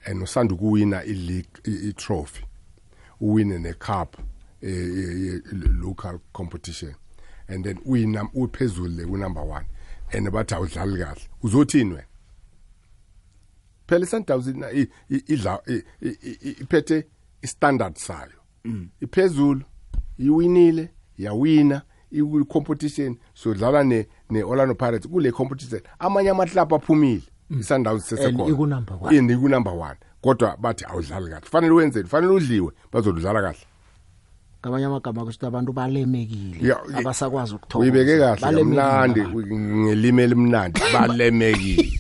and usanda ukuwina ileague i-trophy uwine necup local competition. And then uyina uphezulu le unumber 1 and bathi awudlali kahle. Uzothini wena phela iSundowns idla iphethe istandard sayo. Iphezulu iwinile yawina iku competition so dlala ne ne Orlando Pirates kule competition amanye amahlapa aphumile. iSundowns And sesekhona iku number one. ini ku number 1 kodwa bathi awudlali kahle. Fanele wenzeni? Fanele udliwe bazodlala kahle. Ngamanye amagama kusho abantu balemekile Ya, i- abasakwazi ukuthola uyibeke kahle mnandi ngelimi elimnandi balemekile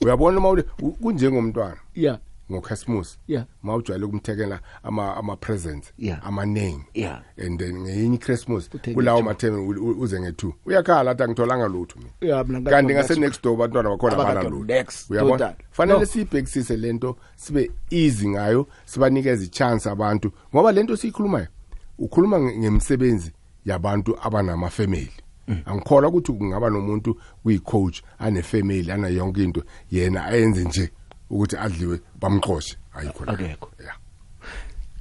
uyabona uma ule- u- kunjengomntwana yeah ngoChristmas Yeah. mawujwayele kumthekela ama ama presents Yeah. amaningi Yeah. and then ngeyinye iChristmas Uthenge kulawo two. matheme u- u- uze nge2 uyakhala athi angitholanga lutho mina Yeah, mina ngathi kanti ngathi- ngase next door abantwana bakhona Abakade bana lutho next, uyabona totally. fanele No. siyibhekisise lento sibe easy ngayo sibanikeze ichance abantu ngoba lento siyikhulumayo ukhuluma nge- ngemsebenzi yabantu abanama family angikholwa ukuthi kungaba nomuntu kuyicoach ane family ana yonke into yena ayenze nje ukuthi adliwe bamxoshe. Ayikho la. akekho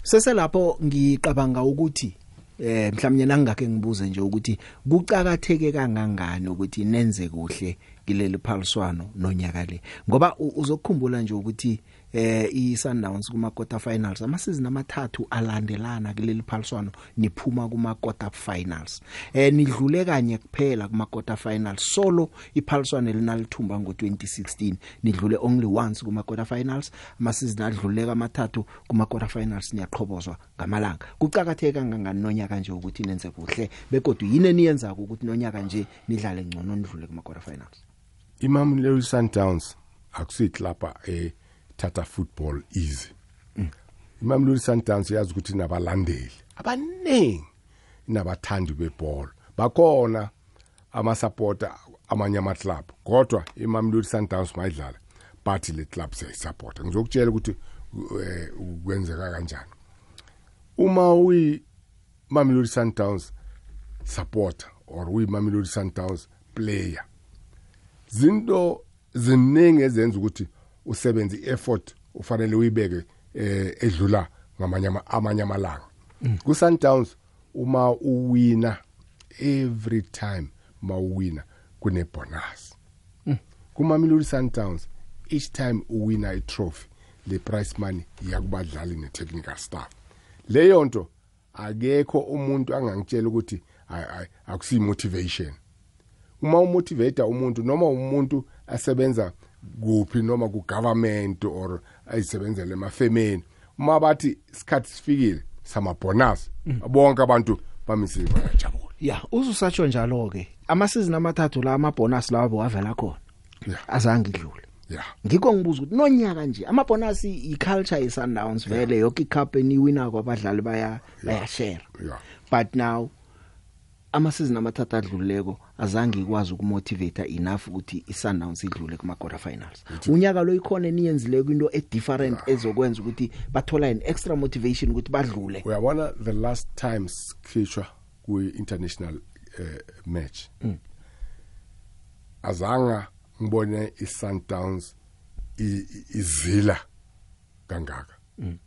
seselapho ngiqabanga ukuthi eh mhlawumnye nangakhe ngibuze nje ukuthi kucakatheke kangangani ukuthi nenze kuhle kileli phaliswano nonyaka le? Ngoba uzokukhumbula nje ukuthi eh iSundowns kuma quarter finals amasizini amathathu alandelana kuleli phaliswano niphuma kuma quarter finals. Eh nidlule kanye kuphela kuma quarter finals. Solo iphaliswano linalithumba ngo2016 nidlule only once kuma quarter finals. Amasizini adluleka amathathu kuma quarter finals niyaqhobozwa ngamalanga. Kucakatheke kangangani nonyaka nje ukuthi nenze kuhle begodwa yini eniyenza ukuthi nonyaka nje nidlale ngcono nidlule kuma quarter finals? Imam Sundowns akusithi lapha eh Tata football easy. Imam Sundowns yazi ukuthi nabalandeli abaningi nabathandi bebhola. Bakhona ama supporter amanye ama club kodwa Imam Sundowns mayidlala but le club siyayisupport ngizokutshela ukuthi eh, kwenzeka kanjani. Uma uyi Mamelodi Sundowns supporter or uyi Mamelodi Sundowns player zinto ziningi ezenza ukuthi usebenze effort ufanele uyibeke eh edlula ngamanye ama- amanye amalanga. Ku Sundowns uma uwina every time ma uwina kune bonus kuma Mamelodi Sundowns each time uwina i trophy le price money iyakubadlali ne-technical staff. Leyo nto akekho umuntu angangitshela ukuthi ay- akusiyi-motivation. Uma umotivate umuntu noma umuntu asebenza kuphi noma ku-government or ayisebenzele emafemeni. Uma bathi isikhathi sifikile samabhonus bonke abantu bamisile. Bayajabula ya uzusatsho njalo ke amasizini amathathu la amabonus lawa bewavela khona. Azange idlule. Ya. Ngikho ngibuza ukuthi nonyaka nje amabonus i-culture ye-sundowns vele yoke icup eniwina kwabadlali baya bayashare ya. But now amasizini amathathu adluleko azange ikwazi ukumotivate enough ukuthi i-sundowns idlule kuma-quarter finals unyaka lo ikhona eniyenzileko into e-different ezokwenza ukuthi bathola an extra motivation ukuthi badlule. Uyabona the last time sikhishwa kwi-international uh, match? Mm. azanga ngibone i-sundowns i- i- izila kangaka. Mm.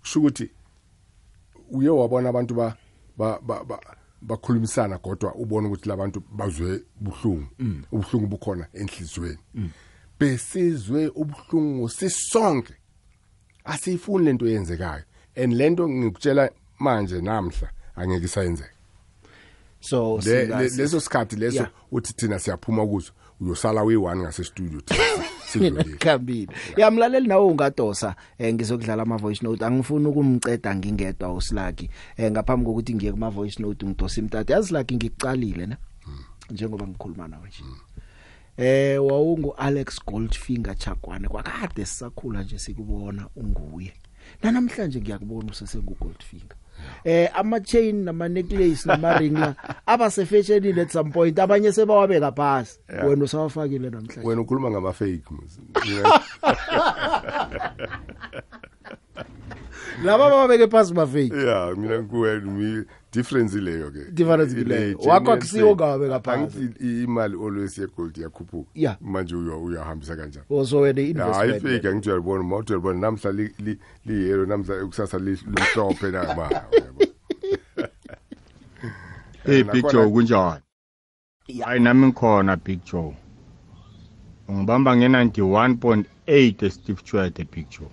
kusho ukuthi uye wabona abantu ba ba ba- ba- bakhulumisana kodwa ubona ukuthi labantu bazwe buhlungu. Mm. ubuhlungu bukhona enhlizweni. Besizwe ubuhlungu sisonke. Asiyifuni lento yenzekayo and lento ngikutshela manje namhla angeke isayenzeka. So leso sikhathi leso uthi thina siyaphuma kuzo uyosala uyi-one ngasestudio khambile yamlaleli nawe ungadosa eh ngizokudlala ama voice note. Angifuni ukumceda ngingedwa usilaki eh ngaphambi kokuthi ngiye kuma voice note ngidosa imtata yazi laki ngikucalile na njengoba ngikhuluma nawe nje. Eh wawungu Alex Goldfinger Chakwane. Kwakade sisakhula nje sikubona unguye. Nanamhlanje ngiyakubona usesengu Goldfinger eh ama chain nama necklace nama ring la abasefashionini at some point abanye sebawabeka Yeah. wena usawafakile namhlanje wena ukhuluma ngama-fake mus. Laba babeke phasi bafake ya mina kuwe mi- difference ileyo ke Difference Ile ileyo. genuine Wakho akusiwo thing. ongawabeka phansi. Angithi i- imali always yegold iyakhuphuka Yeah. manje uya- uyahambisa kanjani oso wena Ya, investment ayifike angithi uyalibona uma uthi uyalibona namhla li- li- liyelo namhla kusasa li- limhlophe na ma Hey Eh, Big nakhona- Joe kunjani? Hayi nami ngikhona Big Joe. Ungibamba nge91.8 eSteve Chwede Big Joe.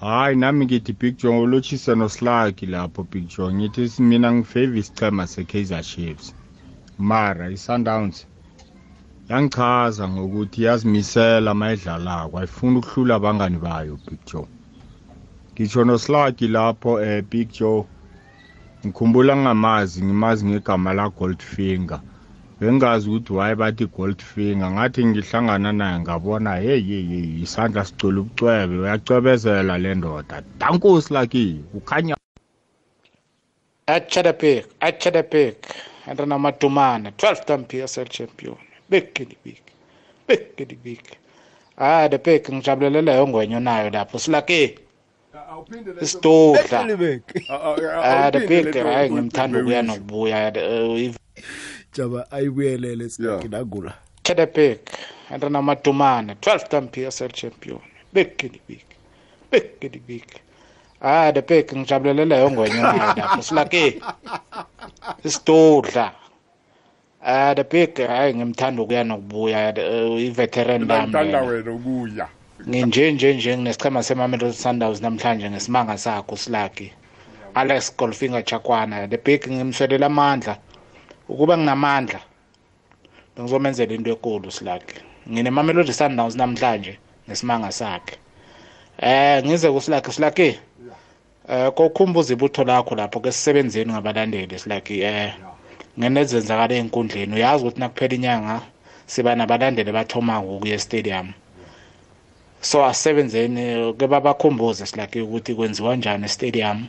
Hayi nami ngithi Big Joe ulochisa noslaki lapho Big Joe ngithi mina ngifavor isicema seKaizer Chiefs. Mara iSundowns yangichaza ngokuthi yazimisela mayidlalako ayifuni ukuhlula abangani bayo Big Joe. Ngisho noslaki lapho eh Big Joe ngikhumbula ngamazi ngimazi ngegama la Goldfinger bengazi ukuthi waye bathi Goldfinger ngathi ngihlangana naye ngabona hey hey hey isandla sicula ubucwebe uyacwebezela le ndoda dankosi laki ukhanya at Chadapik, at Chadapik, and then Amatumana, 12th time PSL champion. Big kitty big, big kitty big. Ah, the pick ngijabulele yongwenyo nayo lapho silake isitudla ah the pick hayi ngimthanda ukuya nokubuya eh, jaba ayibuyelele sinakula Chada Pick, and then Amatumana, 12th time PSL champion. Big kitty big, big kitty big. Ah, the pick ngijabulele yongwenyo nayo lapho silake isitudla ah the big hayi ngimthanda ukuya nokubuya eh, i-veteran dam ngithanda yena. wena ukuya. Nginje nje nje nginesichema semamelodi sundowns namhlanje ngesimanga sakho silaki alex golfinger chakwana the big ngimswelela amandla. Ukuba nginamandla bengizomenzela into ekulu silaki. Nginemamelodi sundowns namhlanje ngesimanga sakhe. Eh ngize kusilaki silaki eh kokhumbuza ibutho lakho lapho ke sisebenzeni ngabalandeli silaki. Eh ngenezenzakala ey'nkundleni. Uyazi ukuthi nakuphela inyanga siba nabalandeli bathomako ukuya estadium so asebenzeni ke babakhumbuze silake ukuthi kwenziwa njani estadium?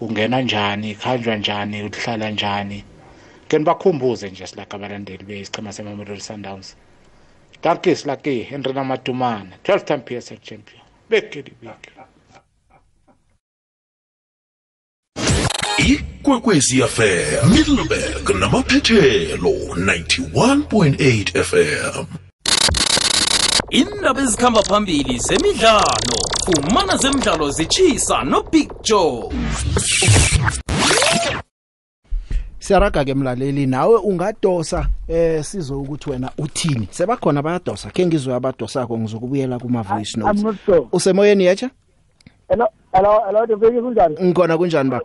Ungena njani? Khanjwa njani? Uhlala njani? Ke nibakhumbuze nje silake abalandeli besichema semamelodi sundowns. Danke silake henry namatumana 12 time psl champion. Bekedi big ikwekwezi fm middleburg namaphethelo 91.8 fm indaba ezikhamba phambili zemidlalo fumana zemidlalo zitshisa nobig joe. Siyaraga ke mlaleli nawe ungadosa eh sizo ukuthi wena uthini sebakhona bayadosa ke ngizwe abadosako ngizokubuyela kuma voice I'm notes not sure. usemoyeni yecha Hello, hello, hello, Debeki kunjani? ngikona kunjani ba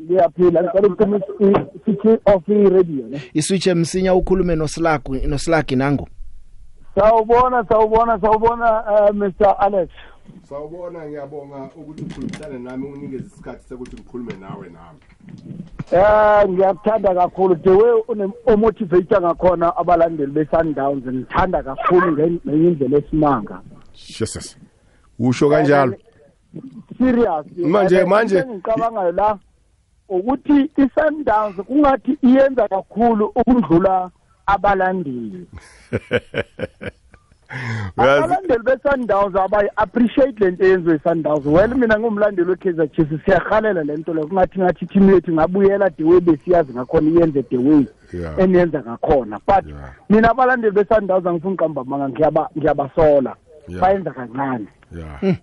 Ngiyaphila, ngicela ukucima i-switch off i-radio ne. iswitch emsinya ukhulume noslagu noslagi nango Sawubona, sawubona, sawubona uh, Mr Alex. Sawubona ngiyabonga ukuthi ukhulumisane nami unikeze isikhathi sokuthi ngikhulume nawe nami. Eh ngiyakuthanda kakhulu the way unemotivate ngakhona abalandeli be-Sundowns ngithanda kakhulu ngenye indlela esimanga. Jesus. Usho kanjalo. Serious. Manje- manje- ngicabangayo la ukuthi i-Sundowns kungathi iyenza kakhulu ukudlula abalandeli. Abalandeli be-Sundowns abayi-appreciate le nto eyenziwe i-Sundowns well mina ngumlandeli we-Kaizer Chiefs le nto leyo. Kungathi ngathi team yethu ngabuyela the way besiyazi ngakhona iyenze the way eniyenza ngakhona. But mina abalandeli be-Sundowns angifuni uqamba ngiyabasola. Bayenza kancane. Yeah.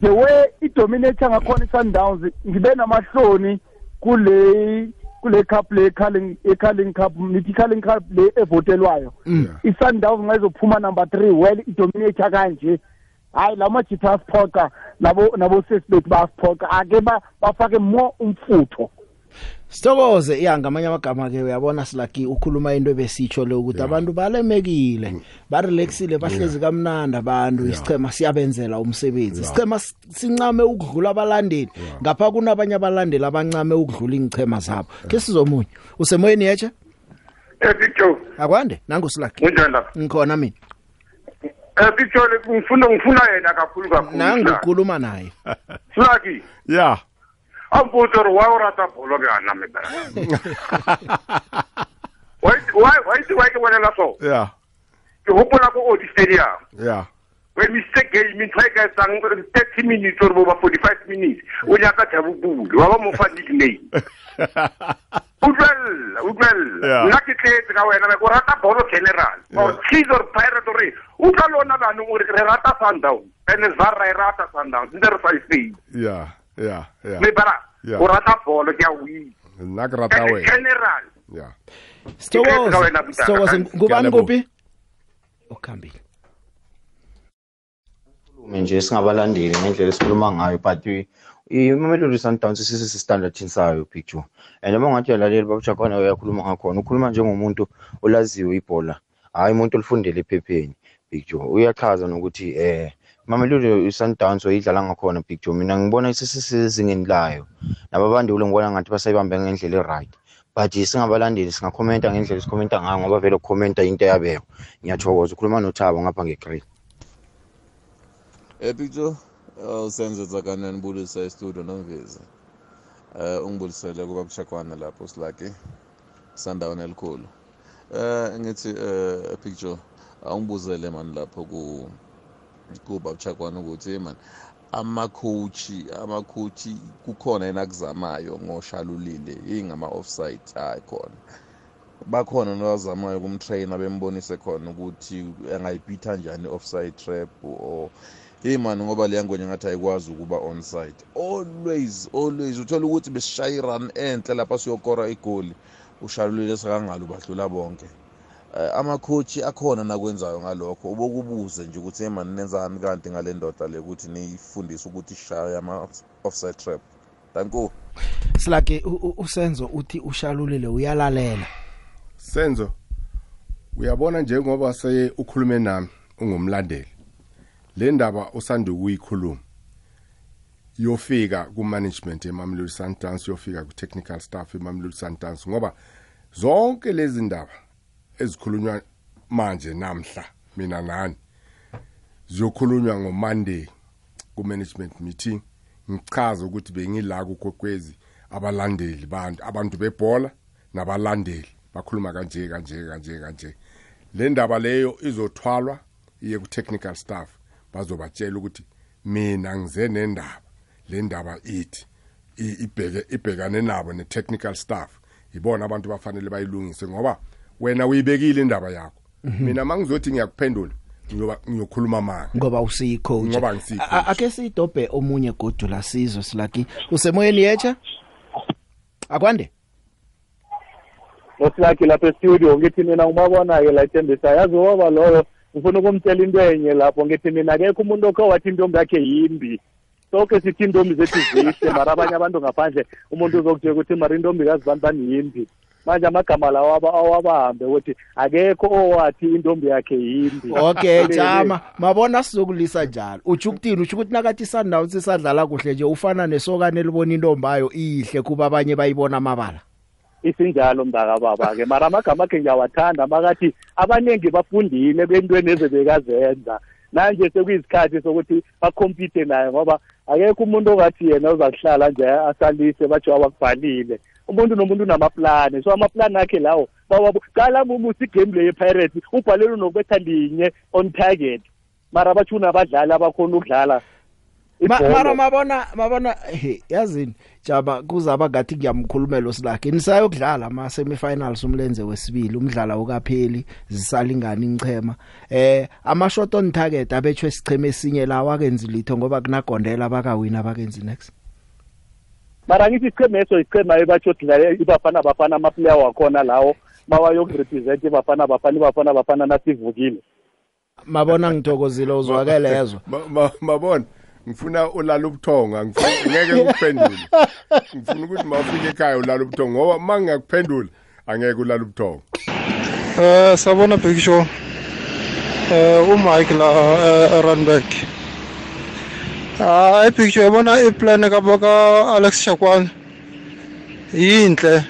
the way idominate ngakhona i-Sundowns ngibe namahloni kule kule cup le Carling eCarling Cup nithi Carling Cup le evotelwayo. i-Sundowns ngayizophuma number 3 well idominate kanje. Hayi la majitha asiphoqa nabo nabo sesibethu basiphoqa ake ba- bafake more umfutho. Sithokoze iya ngamanye amagama ke uyabona silaki ukhuluma into ebesitsho le ukuthi abantu balemekile ba relaxile bahlezi kamnandi abantu isichema siyabenzela umsebenzi. Isichema s- sincame ukudlula abalandeli. Ngapha kunabanye abalandeli abancame ukudlula ingchema zabo. Ke sizomunye. Usemoyeni yecha Eh Picture, akwande nangu silaki kunjani lapha? ngikhona mina. Eh Picture ngifuna ngifuna yena kakhulu kakhulu. nangu ukhuluma naye. Slaki, Yeah. Ambuzo ro wa rata bolo ke ana me bana. Why why why do I get one so? Yeah. Ke hopola ko Odi Stadium. Yeah. When we stay game in try ka sang 30 minutes or over 45 minutes. O ya ka thabu bulu, wa ba mo fa nickname. Utlwel, utlwel. Yeah. Nna ke tletse ka wena o rata bolo general. Or cheese or pirate or utlwa lona bana o re re rata Sundowns. And Zara re rata Sundowns. Nde re sa ifei. Yeah. Yeah. Yeah. Me bara. Yeah. O rata bolo ke a win. Nna ke rata And wena. general. Yeah. Sithokoze wena, Peter. sithokoze ngubani Ngiyaleboha. kuphi ukhambile sikhulume nje singabalandeli ngendlela esikhuluma ngayo but i- imamelodi sundowns sisesistandardini sayo picture and uma ungathi uyalaleli babutsha khona uyakhuluma ngakhona ukhuluma njengomuntu olaziwe ibhola hhayi umuntu olifundele ephepheni picture uyachaza nokuthi eh mamelodi sundowns oyidlala ngakhona picture mina ngibona isesesezingeni layo. Nababanduli ngibona ngathi basayibambe ngendlela e-right. But singabalandeli singakhomenta ngendlela esikhomenta ngayo ngoba vele ukukhomenta into yabeko ngiyathokoza ukhuluma nothabo ngapha ngegreen. Eh picture usenze zakanani bulisa estudio nomvezi. Eh ungibulisele kuba kushakwana lapho silaki sundown elikhulu. Eh ngithi eh picture awungibuzele mani lapho ku kuba kushakwana ukuthi man ama-coach ama-coach kukhona yena akuzamayo ngoshalulile ingama offside hayi khona. Bakhona nabazamayo kumtrainer bembonise khona ukuthi angayibhitha njani offside trap or hey man ngoba leya ngwenya ngathi ayikwazi ukuba onside always always. Uthola ukuthi besishaya irun enhle lapha siyokora igoli ushalulile sakangalo badlula bonke. uh, amakhochi akhona nakwenzayo ngalokho. Ubokubuze nje ukuthi hey man nenzani kanti ngale ndoda le ukuthi niyifundise ukuthi ishaye ama-offside trap? Danko silake usenzo uthi ushalulile uyalalela. Senzo uyabona njengoba seye ukhulume nami ungumlandeli. Le ndaba usanda ukuyikhuluma yofika ku management eMamelodi Sundowns yofika ku technical staff eMamelodi Sundowns ngoba zonke lezi ndaba ezikhulunywa manje namhla mina nani. Ziyokhulunywa ngo Monday ku management meeting. Ngichaza ukuthi bengila kukokwezi abalandeli bantu abantu bebhola nabalandeli. Bakhuluma kanje kanje kanje kanje. Le ndaba leyo izothwalwa iye ku technical staff bazobatshela ukuthi mina ngize nendaba. Le ndaba ithi ibheke ibhekane nabo ne technical staff. Ibona abantu bafanele bayilungise ngoba wena uyibekile indaba yakho. Mhm. mina mangizothi ngiyakuphendula ngiyoba ngiyokhuluma manga ngoba usiyicoach Ngoba ngisiyi-coach. A- ake sidobhe omunye godu la sizwe silaki. Usemoyeni yecha akwande? Osilaki lapha estudio ngithi mina ngibabona-ke la ithembisa yazi ubaba loyo ngifuna ukumtshela into enye lapho ngithi mina akekho umuntu okhe wathi intombi yakhe yimbi. Sonke sithi intombi zethu zihle mara abanye abantu ngaphandle umuntu uzokutshela ukuthi mara intombi kazi bani bani yimbi. Manje amagama lawo aba- awabahambe ukuthi akekho owathi intombi yakhe yimbi. Okay jama. Mabona sizokulisa njalo. Utsho ukuthini? Utsho ukuthi nakathi i-sundowns isadlala kuhle nje ufana nesokane elibona intombayo iyihle kuba abanye bayibona amabala. Isinjalo mntakababa-ke mara amagama akhe ngiyawathanda makathi abaningi bafundile bentweni ezebekazenza. Manje sekuyisikhathi sokuthi bakhompite naye ngoba akekho umuntu ongathi yena uza kuhlala nje asalise batsho abakubhalile umuntu nomuntu unamaplani so amaplani akhe lawo qala mumusa igame le ye-pirates ubhalelwe nokubetha linye on target. Mara batsho unabadlali abakhona ukudlala mara mabona mabona yazini jaba kuzaba ngathi ngiyamkhulumela usilakhe. Nisayokudlala ama semifinals umlenze wesibili umdlala ukapheli zisalingana inchema. Eh ama shot on target abetshwe sicheme esinye lawa akenzi litho ngoba kunagondela bakawina bakenzi next. Mara ngithi isicheme eso isichema ebatsho dlala ibafana bafana amaplayer wakhona lawo mawayokurepresent ibafana bafana ibafana bafana nasivukile mabona ngithokozile uzwakele ezwa Ma- ma- mabona ngifuna ulala ubuthonga ngifuna ngeke ngikuphendule ngifuna ukuthi mawufika ekhaya ulala ubuthonga ngoba uma ngingakuphendula angeke ulala ubuthonga Eh sabona Big Show. Eh uMike la eh, Randburg. Ah Big Show yabona iplan kabaka Alex Shakwan. Yinhle.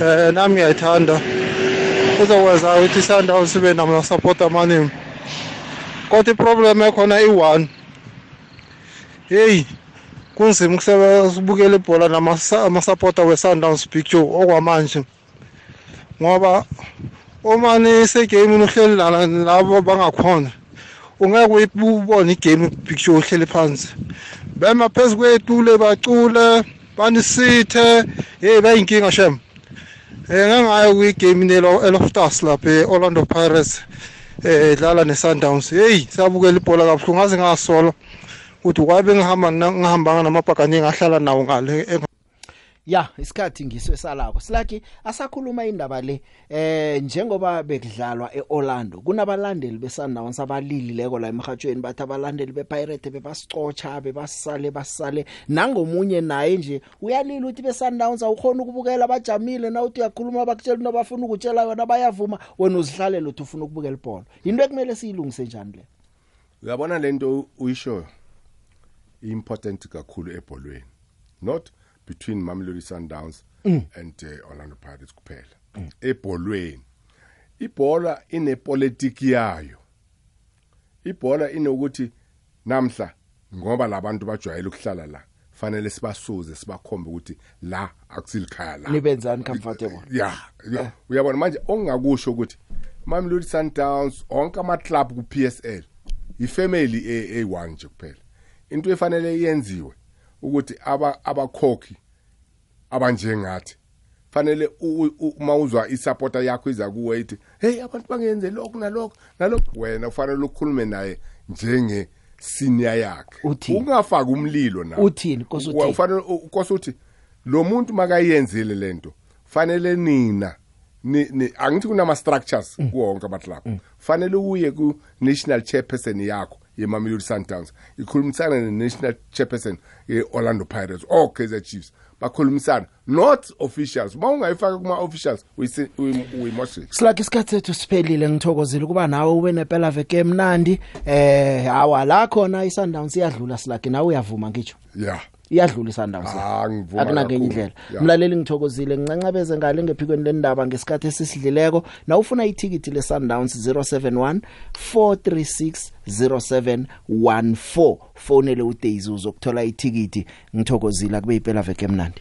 Eh nami ngiyayithanda. Uzokwenza ukuthi Sundowns sibe nama support amaningi. Kodwa iproblem ekhona i1. Hey kunzima ukusebukela ibhola nama ama supporter we Sundowns Big Show okwamanje. ngoba uma nisegame uhleli lana labo bangakhona ungeke uyibone igame picture uhleli phansi. Bema phezu kwetule bacule banisithe. Hey bayinkinga shem. Eh ngangayo kwigame nelo eloftas lapha eOrlando Pirates eh dlala neSundowns. Hey sabukela ibhola kabuhlungu ngaze ngasola. Ukuthi kwabe ngihamba na- ngihambanga namabhakani ngahlala nawo ngale ya isikhathi ngiswe salako silaki asakhuluma indaba le eh njengoba bekudlalwa eOrlando kunabalandeli beSundowns abalilileko la emhathweni bathi abalandeli bePirate bebasicotsha bebasale basale. Nangomunye naye nje uyalila uthi beSundowns awukhona ukubukela bajamile na uthi uyakhuluma bakutshela into abafuna ukutshela yona bayavuma. Wena uzihlalela uthi ufuna ukubukela ibhola into ekumele siyilungise njani le? Uyabona lento uyishoyo? Important kakhulu ebholweni. Not between Mamelodi Sundowns Mm. and uh, Orlando Pirates kuphela ebholweni ibhola inepolitiki yayo ibhola inokuthi namhla ngoba labantu bajwayele ukuhlala la fanele sibasuze sibakhombe ukuthi la akusilikhaya la nibenzani comfortable ya ya. uyabona manje ongakusho ukuthi Mamelodi Sundowns onke ama club ku PSL ifamily e A1 nje kuphela into efanele iyenziwe ukuthi aba abakhokhi abanjengathi. Fanele u- u- uma uzwa isupporter yakho iza kuwe ithi hey abantu bangenze lokhu nalokho nalokho wena ufanele ukukhulume naye njenge senior yakhe. Ungafaki umlilo na Uthini? Nkosi uthini? ufanele ukose uthi lo muntu makayenzile lento fanele nina ni, ni angithi kunama structures kuwonke ama club fanele uye ku national chairperson yakho yeMamelodi Sundowns ikhulumisana ne national chairperson ye Orlando Pirates or Kaizer Chiefs. Bakhulumisana. Not officials. Mawungayifaka kuma officials uyimoshile Silakho isikhathi sethu siphelile ngithokozile kuba nawe ube nepela veke emnandi. Eh hawa la khona iSundowns iyadlula silakho nawe uyavuma ngitsho. Yeah. Iyadlula iSundowns Ah, ngivuma akunakenye kakhulu. indlela. Yeah. mlaleli ngithokozile. Ngincancabeze ngale ngephikweni lendaba ngesikhathi esisidlileko. Na ufuna itikiti leSundowns 071 436 0714 fonele uDaisy uzokuthola itikiti ngithokozile kube iphela veke emnandi.